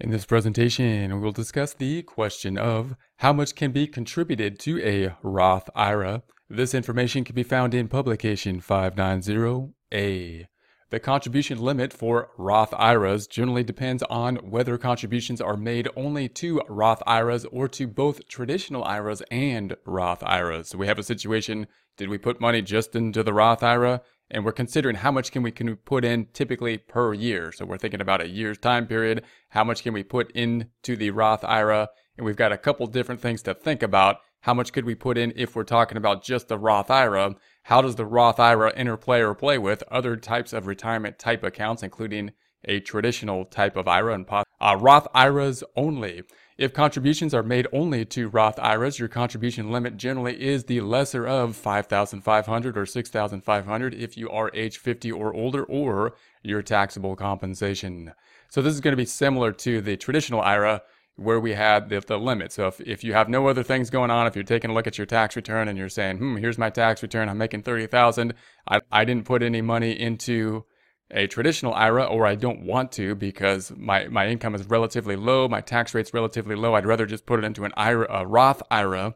In this presentation, we'll discuss the question of how much can be contributed to a Roth IRA. This information can be found in publication 590A. The contribution limit for Roth IRAs generally depends on whether contributions are made only to Roth IRAs or to both traditional IRAs and Roth IRAs. So we have a situation, did we put money just into the Roth IRA? And we're considering how much can we can put in typically per year. So we're thinking about a year's time period. How much can we put into the Roth IRA? And we've got a couple different things to think about. How much could we put in if we're talking about just the Roth IRA? How does the Roth IRA interplay or play with other types of retirement type accounts, including a traditional type of IRA and uh, Roth IRAs only? If contributions are made only to Roth IRAs, your contribution limit generally is the lesser of 5,500 or 6,500 if you are age 50 or older or your taxable compensation. So this is going to be similar to the traditional IRA where we had the, the limit. So if, if you have no other things going on, if you're taking a look at your tax return and you're saying, hmm, here's my tax return, I'm making 30,000, I, I didn't put any money into a traditional IRA or I don't want to because my, my income is relatively low, my tax rate's relatively low. I'd rather just put it into an IRA, a Roth IRA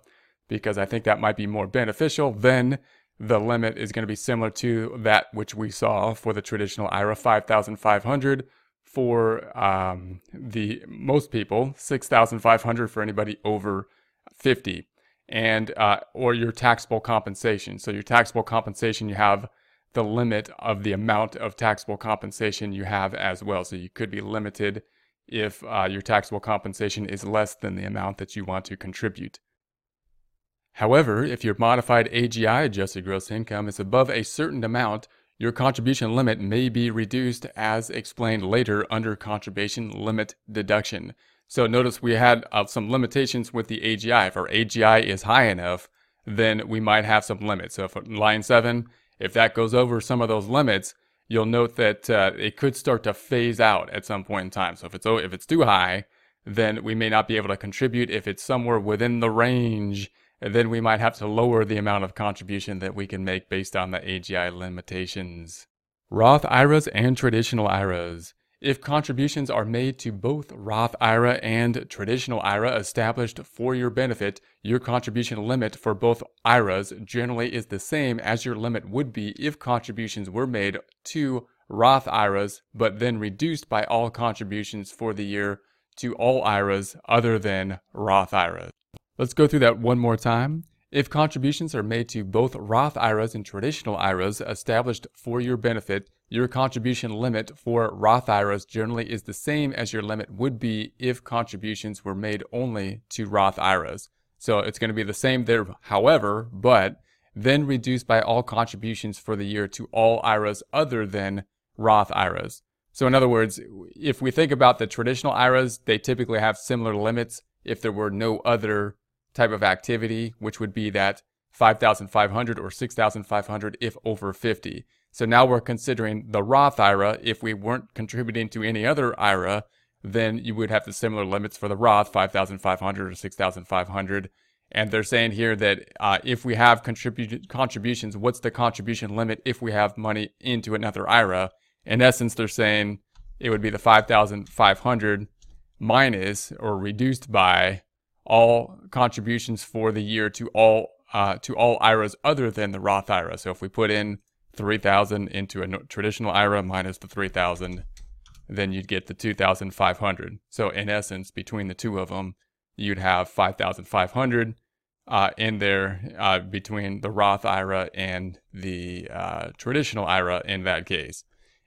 because I think that might be more beneficial. Then the limit is going to be similar to that which we saw for the traditional IRA, 5,500 for um, the most people, 6,500 for anybody over 50 and uh, or your taxable compensation. So your taxable compensation you have the limit of the amount of taxable compensation you have as well. So you could be limited if uh, your taxable compensation is less than the amount that you want to contribute. However, if your modified AGI adjusted gross income is above a certain amount, your contribution limit may be reduced as explained later under contribution limit deduction. So notice we had uh, some limitations with the AGI. If our AGI is high enough, then we might have some limits. So if line 7 if that goes over some of those limits, you'll note that uh, it could start to phase out at some point in time. So if it's if it's too high, then we may not be able to contribute. If it's somewhere within the range, then we might have to lower the amount of contribution that we can make based on the AGI limitations. Roth IRAs and traditional IRAs. If contributions are made to both Roth IRA and traditional IRA established for your benefit, your contribution limit for both IRAs generally is the same as your limit would be if contributions were made to Roth IRAs, but then reduced by all contributions for the year to all IRAs other than Roth IRAs. Let's go through that one more time. If contributions are made to both Roth IRAs and traditional IRAs established for your benefit, your contribution limit for Roth IRAs generally is the same as your limit would be if contributions were made only to Roth IRAs. So it's going to be the same there, however, but then reduced by all contributions for the year to all IRAs other than Roth IRAs. So, in other words, if we think about the traditional IRAs, they typically have similar limits if there were no other type of activity, which would be that 5,500 or 6,500 if over 50. So now we're considering the Roth IRA. If we weren't contributing to any other IRA, then you would have the similar limits for the Roth, 5,500 or 6,500. And they're saying here that uh, if we have contribu- contributions, what's the contribution limit if we have money into another IRA? In essence, they're saying it would be the 5,500 minus or reduced by all contributions for the year to all uh, to all IRAs other than the Roth IRA. So if we put in 3000 into a traditional IRA minus the 3000, then you'd get the 2500. So in essence, between the two of them, you'd have 5500 uh, in there uh, between the Roth IRA and the uh, traditional IRA in that case.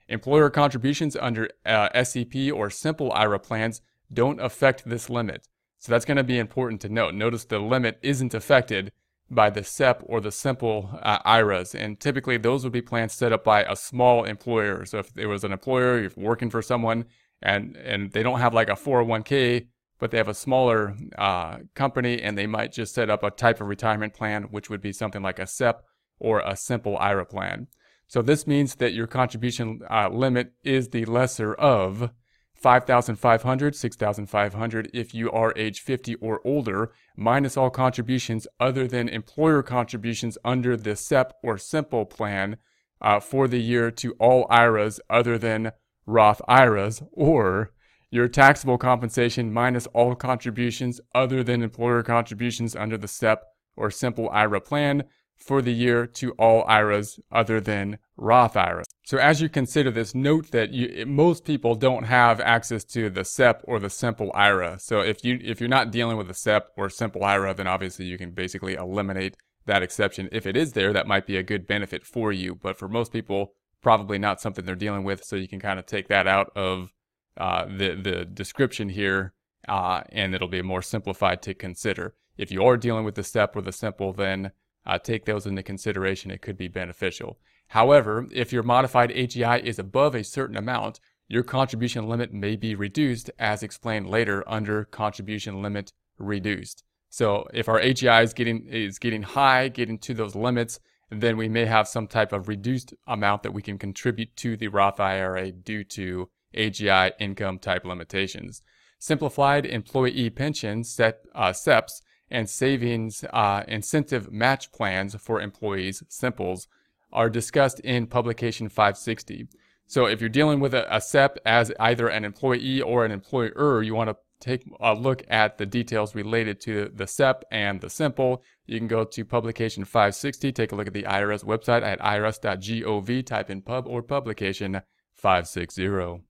Employer contributions under uh, SEP or simple IRA plans don't affect this limit. So that's going to be important to note. Notice the limit isn't affected by the SEP or the simple uh, IRAs. And typically, those would be plans set up by a small employer. So if there was an employer, you're working for someone, and and they don't have like a 401k, but they have a smaller uh, company, and they might just set up a type of retirement plan, which would be something like a SEP or a simple IRA plan. So this means that your contribution uh, limit is the lesser of 5,500, 6,500 if you are age 50 or older, minus all contributions other than employer contributions under the SEP or Simple plan uh, for the year to all IRAs other than Roth IRAs, or your taxable compensation minus all contributions other than employer contributions under the SEP or Simple IRA plan for the year to all IRAs other than Roth IRAs. So as you consider this, note that you, most people don't have access to the SEP or the Simple IRA. So if you if you're not dealing with a SEP or Simple IRA, then obviously you can basically eliminate that exception. If it is there, that might be a good benefit for you. But for most people, probably not something they're dealing with. So you can kind of take that out of uh, the the description here, uh, and it'll be more simplified to consider. If you are dealing with the SEP or the simple, then uh, take those into consideration. It could be beneficial. However, if your modified AGI is above a certain amount, your contribution limit may be reduced as explained later under contribution limit reduced. So if our AGI is getting is getting high, getting to those limits, then we may have some type of reduced amount that we can contribute to the Roth IRA due to AGI income type limitations. Simplified employee pensions, set, uh, SEPs, and savings uh, incentive match plans for employees, SIMPLES, are discussed in publication 560. So if you're dealing with a, a SEP as either an employee or an employer, you want to take a look at the details related to the SEP and the SIMPLE. You can go to publication 560, take a look at the IRS website at irs.gov, type in pub or publication 560.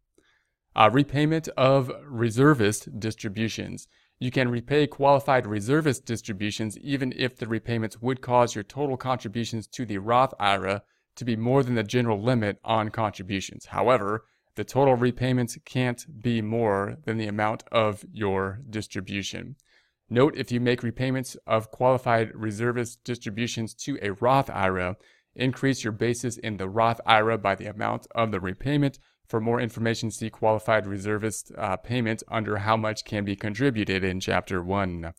Uh, repayment of reservist distributions. You can repay qualified reservist distributions even if the repayments would cause your total contributions to the Roth IRA to be more than the general limit on contributions. However, the total repayments can't be more than the amount of your distribution. Note if you make repayments of qualified reservist distributions to a Roth IRA, increase your basis in the Roth IRA by the amount of the repayment for more information, see qualified reservist uh, payment under how much can be contributed in Chapter 1.